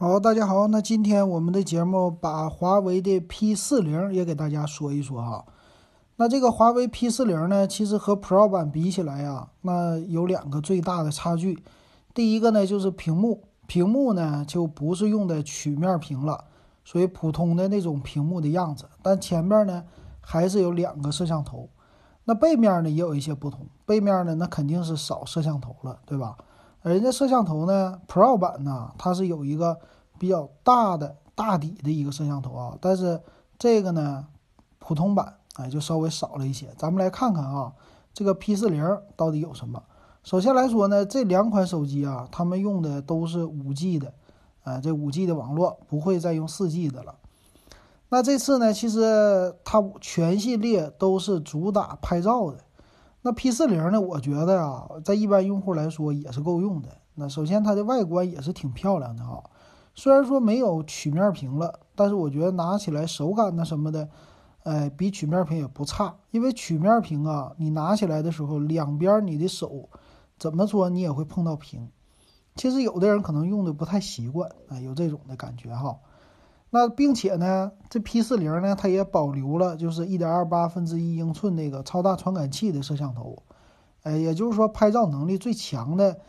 好，大家好，那今天我们的节目把华为的 P 四零也给大家说一说哈。那这个华为 P 四零呢，其实和 Pro 版比起来呀，那有两个最大的差距。第一个呢，就是屏幕，屏幕呢就不是用的曲面屏了，属于普通的那种屏幕的样子。但前面呢还是有两个摄像头。那背面呢也有一些不同，背面呢那肯定是少摄像头了，对吧？人家摄像头呢，Pro 版呢，它是有一个比较大的大底的一个摄像头啊，但是这个呢，普通版哎就稍微少了一些。咱们来看看啊，这个 P 四零到底有什么？首先来说呢，这两款手机啊，他们用的都是五 G 的，呃，这五 G 的网络不会再用四 G 的了。那这次呢，其实它全系列都是主打拍照的。那 P 四零呢？我觉得啊，在一般用户来说也是够用的。那首先它的外观也是挺漂亮的哈，虽然说没有曲面屏了，但是我觉得拿起来手感呢什么的，哎，比曲面屏也不差。因为曲面屏啊，你拿起来的时候，两边你的手怎么说你也会碰到屏。其实有的人可能用的不太习惯啊，有这种的感觉哈。那并且呢，这 P 四零呢，它也保留了就是一点二八分之一英寸那个超大传感器的摄像头，哎，也就是说拍照能力最强的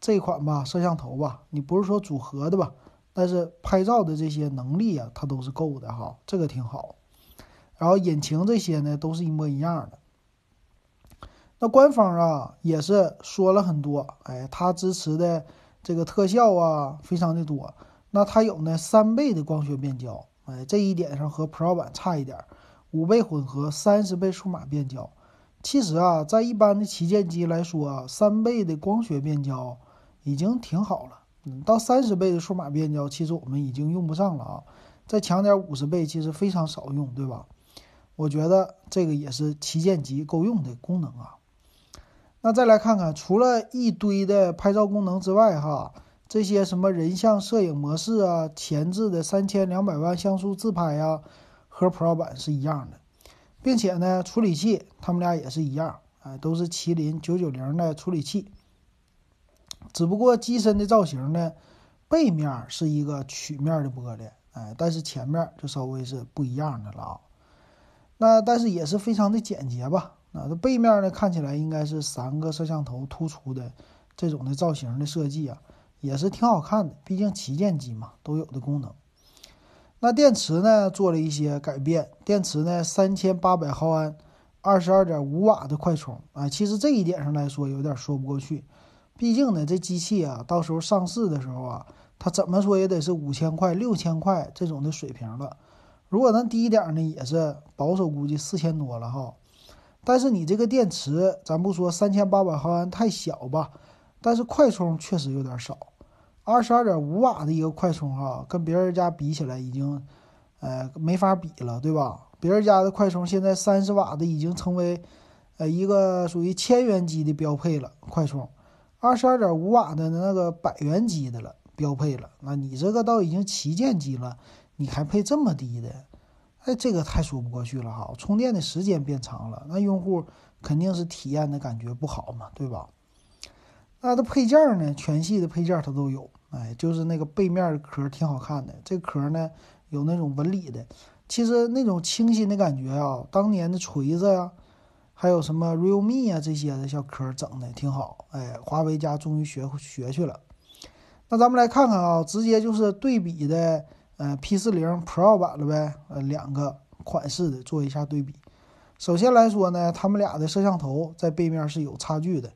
这款吧摄像头吧，你不是说组合的吧，但是拍照的这些能力啊，它都是够的哈，这个挺好。然后引擎这些呢，都是一模一样的。那官方啊也是说了很多，哎，它支持的这个特效啊，非常的多。那它有呢三倍的光学变焦，哎，这一点上和 Pro 版差一点，五倍混合，三十倍数码变焦。其实啊，在一般的旗舰机来说，三倍的光学变焦已经挺好了。嗯，到三十倍的数码变焦，其实我们已经用不上了啊。再强点五十倍，其实非常少用，对吧？我觉得这个也是旗舰机够用的功能啊。那再来看看，除了一堆的拍照功能之外，哈。这些什么人像摄影模式啊，前置的三千两百万像素自拍呀，和 Pro 版是一样的，并且呢，处理器他们俩也是一样，哎，都是麒麟九九零的处理器。只不过机身的造型呢，背面是一个曲面的玻璃，哎，但是前面就稍微是不一样的了啊。那但是也是非常的简洁吧？那这背面呢，看起来应该是三个摄像头突出的这种的造型的设计啊。也是挺好看的，毕竟旗舰机嘛，都有的功能。那电池呢，做了一些改变。电池呢，三千八百毫安，二十二点五瓦的快充啊。其实这一点上来说，有点说不过去。毕竟呢，这机器啊，到时候上市的时候啊，它怎么说也得是五千块、六千块这种的水平了。如果能低一点呢，也是保守估计四千多了哈。但是你这个电池，咱不说三千八百毫安太小吧，但是快充确实有点少。二十二点五瓦的一个快充哈，跟别人家比起来已经，呃，没法比了，对吧？别人家的快充现在三十瓦的已经成为，呃，一个属于千元机的标配了。快充，二十二点五瓦的那个百元机的了，标配了。那你这个倒已经旗舰机了，你还配这么低的？哎，这个太说不过去了哈！充电的时间变长了，那用户肯定是体验的感觉不好嘛，对吧？那它配件呢？全系的配件它都有，哎，就是那个背面的壳挺好看的。这壳呢有那种纹理的，其实那种清新的感觉啊，当年的锤子呀，还有什么 Realme 啊这些的小壳整的挺好。哎，华为家终于学学去了。那咱们来看看啊，直接就是对比的，呃，P 四零 Pro 版了呗，呃，两个款式的做一下对比。首先来说呢，他们俩的摄像头在背面是有差距的。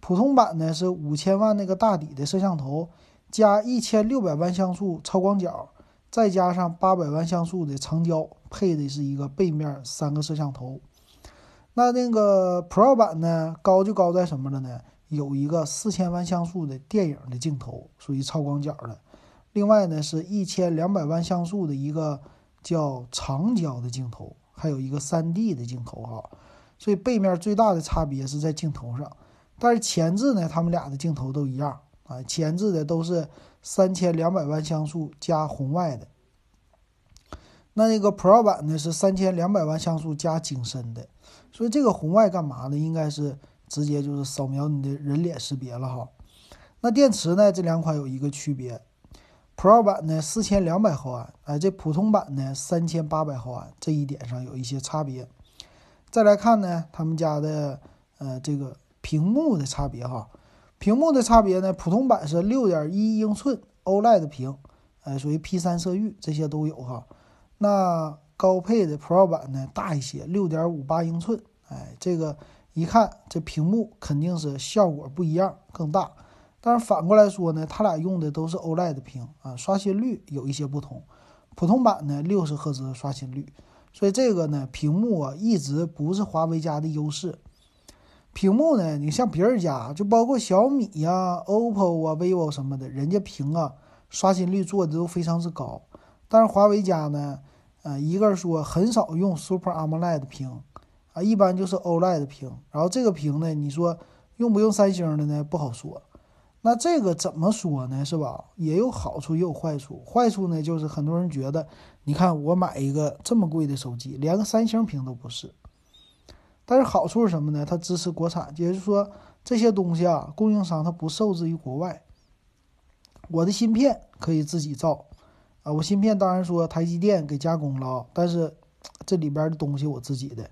普通版呢是五千万那个大底的摄像头，加一千六百万像素超广角，再加上八百万像素的长焦，配的是一个背面三个摄像头。那那个 Pro 版呢，高就高在什么了呢？有一个四千万像素的电影的镜头，属于超广角的。另外呢，是一千两百万像素的一个叫长焦的镜头，还有一个三 D 的镜头哈。所以背面最大的差别是在镜头上。但是前置呢，他们俩的镜头都一样啊，前置的都是三千两百万像素加红外的。那那个 Pro 版呢是三千两百万像素加景深的，所以这个红外干嘛呢？应该是直接就是扫描你的人脸识别了哈。那电池呢，这两款有一个区别 Pro 版呢四千两百毫安，哎，这普通版呢三千八百毫安，这一点上有一些差别。再来看呢，他们家的呃这个屏幕的差别哈，屏幕的差别呢，普通版是六点一英寸 OLED 屏，哎，属于 P 三色域，这些都有哈。那高配的 Pro 版呢大一些，六点五八英寸，哎，这个一看这屏幕肯定是效果不一样，更大。但是反过来说呢，它俩用的都是 OLED 屏啊，刷新率有一些不同。普通版呢六十赫兹刷新率，所以这个呢屏幕啊一直不是华为家的优势。屏幕呢，你像别人家，就包括小米呀、OPPO 啊、vivo 什么的，人家屏啊刷新率做的都非常之高。但是华为家呢？呃，一个是说很少用 Super AMOLED 屏，啊，一般就是 OLED 屏。然后这个屏呢，你说用不用三星的呢？不好说。那这个怎么说呢？是吧？也有好处，也有坏处。坏处呢，就是很多人觉得，你看我买一个这么贵的手机，连个三星屏都不是。但是好处是什么呢？它支持国产，也就是说这些东西啊，供应商它不受制于国外，我的芯片可以自己造。啊，我芯片当然说台积电给加工了，但是这里边的东西我自己的，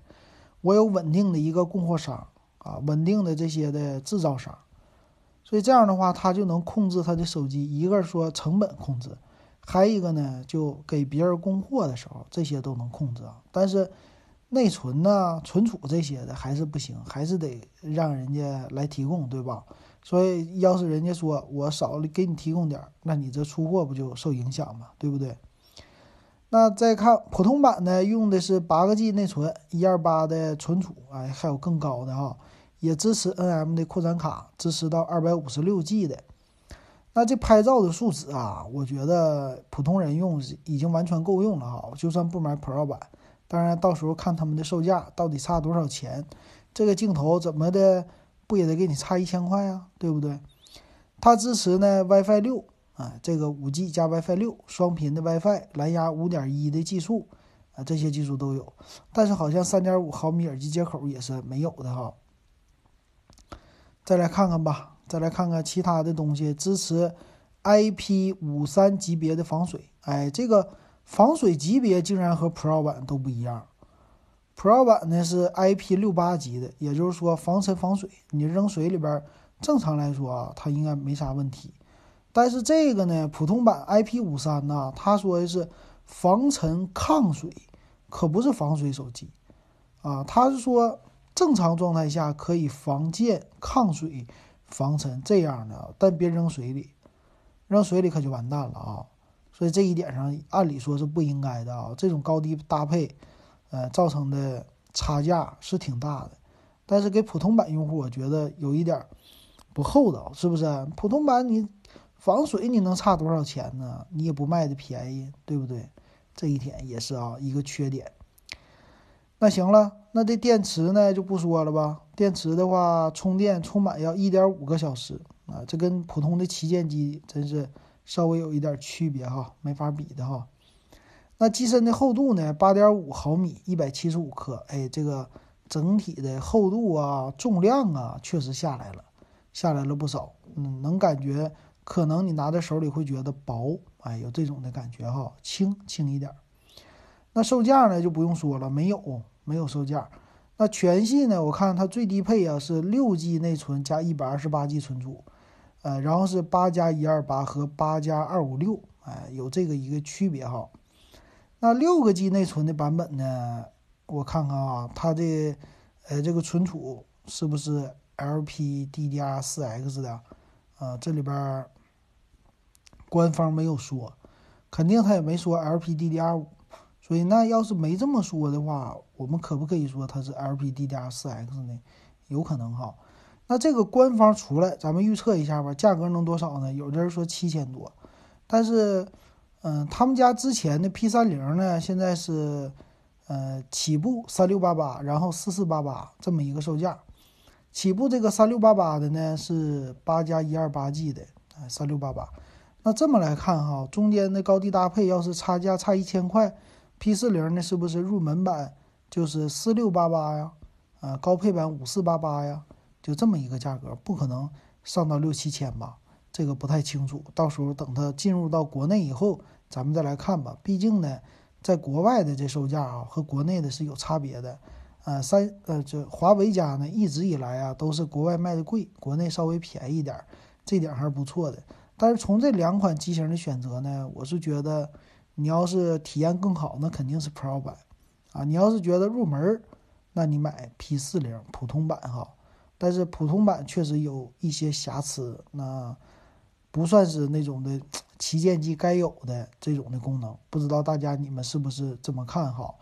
我有稳定的一个供货商啊，稳定的这些的制造商，所以这样的话，他就能控制他的手机。一个说成本控制，还一个呢，就给别人供货的时候，这些都能控制啊。但是内存呐、存储这些的还是不行，还是得让人家来提供，对吧？所以，要是人家说我少给你提供点，那你这出货不就受影响吗？对不对？那再看普通版呢，用的是八个 G 内存，一二八的存储，哎，还有更高的哈，也支持 NM 的扩展卡，支持到二百五十六 G 的。那这拍照的素质啊，我觉得普通人用已经完全够用了哈，就算不买 Pro 版，当然到时候看他们的售价到底差多少钱，这个镜头怎么的。不也得给你差一千块呀，对不对？它支持呢 WiFi 六啊，这个五 G 加 WiFi 六双频的 WiFi，蓝牙五点一的技术啊，这些技术都有。但是好像三点五毫米耳机接口也是没有的哈。再来看看吧，再来看看其他的东西，支持 IP 五三级别的防水，哎，这个防水级别竟然和 Pro 版都不一样。Pro 版呢是 IP 六八级的，也就是说防尘防水，你扔水里边，正常来说啊，它应该没啥问题。但是这个呢，普通版 IP 五三呢，他说的是防尘抗水，可不是防水手机啊。他是说正常状态下可以防溅、抗水、防尘这样的，但别扔水里，扔水里可就完蛋了啊。所以这一点上，按理说是不应该的啊。这种高低搭配。呃，造成的差价是挺大的，但是给普通版用户，我觉得有一点不厚道，是不是？普通版你防水你能差多少钱呢？你也不卖的便宜，对不对？这一点也是啊一个缺点。那行了，那这电池呢就不说了吧。电池的话，充电充满要一点五个小时啊，这跟普通的旗舰机真是稍微有一点区别哈，没法比的哈。那机身的厚度呢？八点五毫米，一百七十五克。哎，这个整体的厚度啊，重量啊，确实下来了，下来了不少。嗯，能感觉可能你拿在手里会觉得薄，哎，有这种的感觉哈，轻轻一点。那售价呢就不用说了，没有没有售价。那全系呢，我看它最低配啊是六 G 内存加一百二十八 G 存储，呃，然后是八加一二八和八加二五六，哎，有这个一个区别哈。那六个 G 内存的版本呢？我看看啊，它的呃这个存储是不是 LPDDR4X 的？啊，这里边官方没有说，肯定他也没说 LPDDR5。所以那要是没这么说的话，我们可不可以说它是 LPDDR4X 呢？有可能哈。那这个官方出来，咱们预测一下吧，价格能多少呢？有的人说七千多，但是。嗯，他们家之前的 P 三零呢，现在是，呃，起步三六八八，然后四四八八这么一个售价。起步这个三六八八的呢是八加一二八 G 的，哎，三六八八。那这么来看哈，中间的高低搭配要是差价差一千块，P 四零呢是不是入门版就是四六八八呀？啊，高配版五四八八呀？就这么一个价格，不可能上到六七千吧？这个不太清楚，到时候等它进入到国内以后，咱们再来看吧。毕竟呢，在国外的这售价啊和国内的是有差别的。呃，三呃，这华为家呢一直以来啊都是国外卖的贵，国内稍微便宜点，这点还是不错的。但是从这两款机型的选择呢，我是觉得你要是体验更好，那肯定是 Pro 版啊。你要是觉得入门，那你买 P 四零普通版哈。但是普通版确实有一些瑕疵，那不算是那种的 旗舰机该有的这种的功能。不知道大家你们是不是这么看好？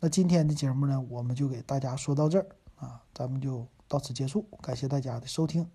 那今天的节目呢，我们就给大家说到这儿啊，咱们就到此结束，感谢大家的收听。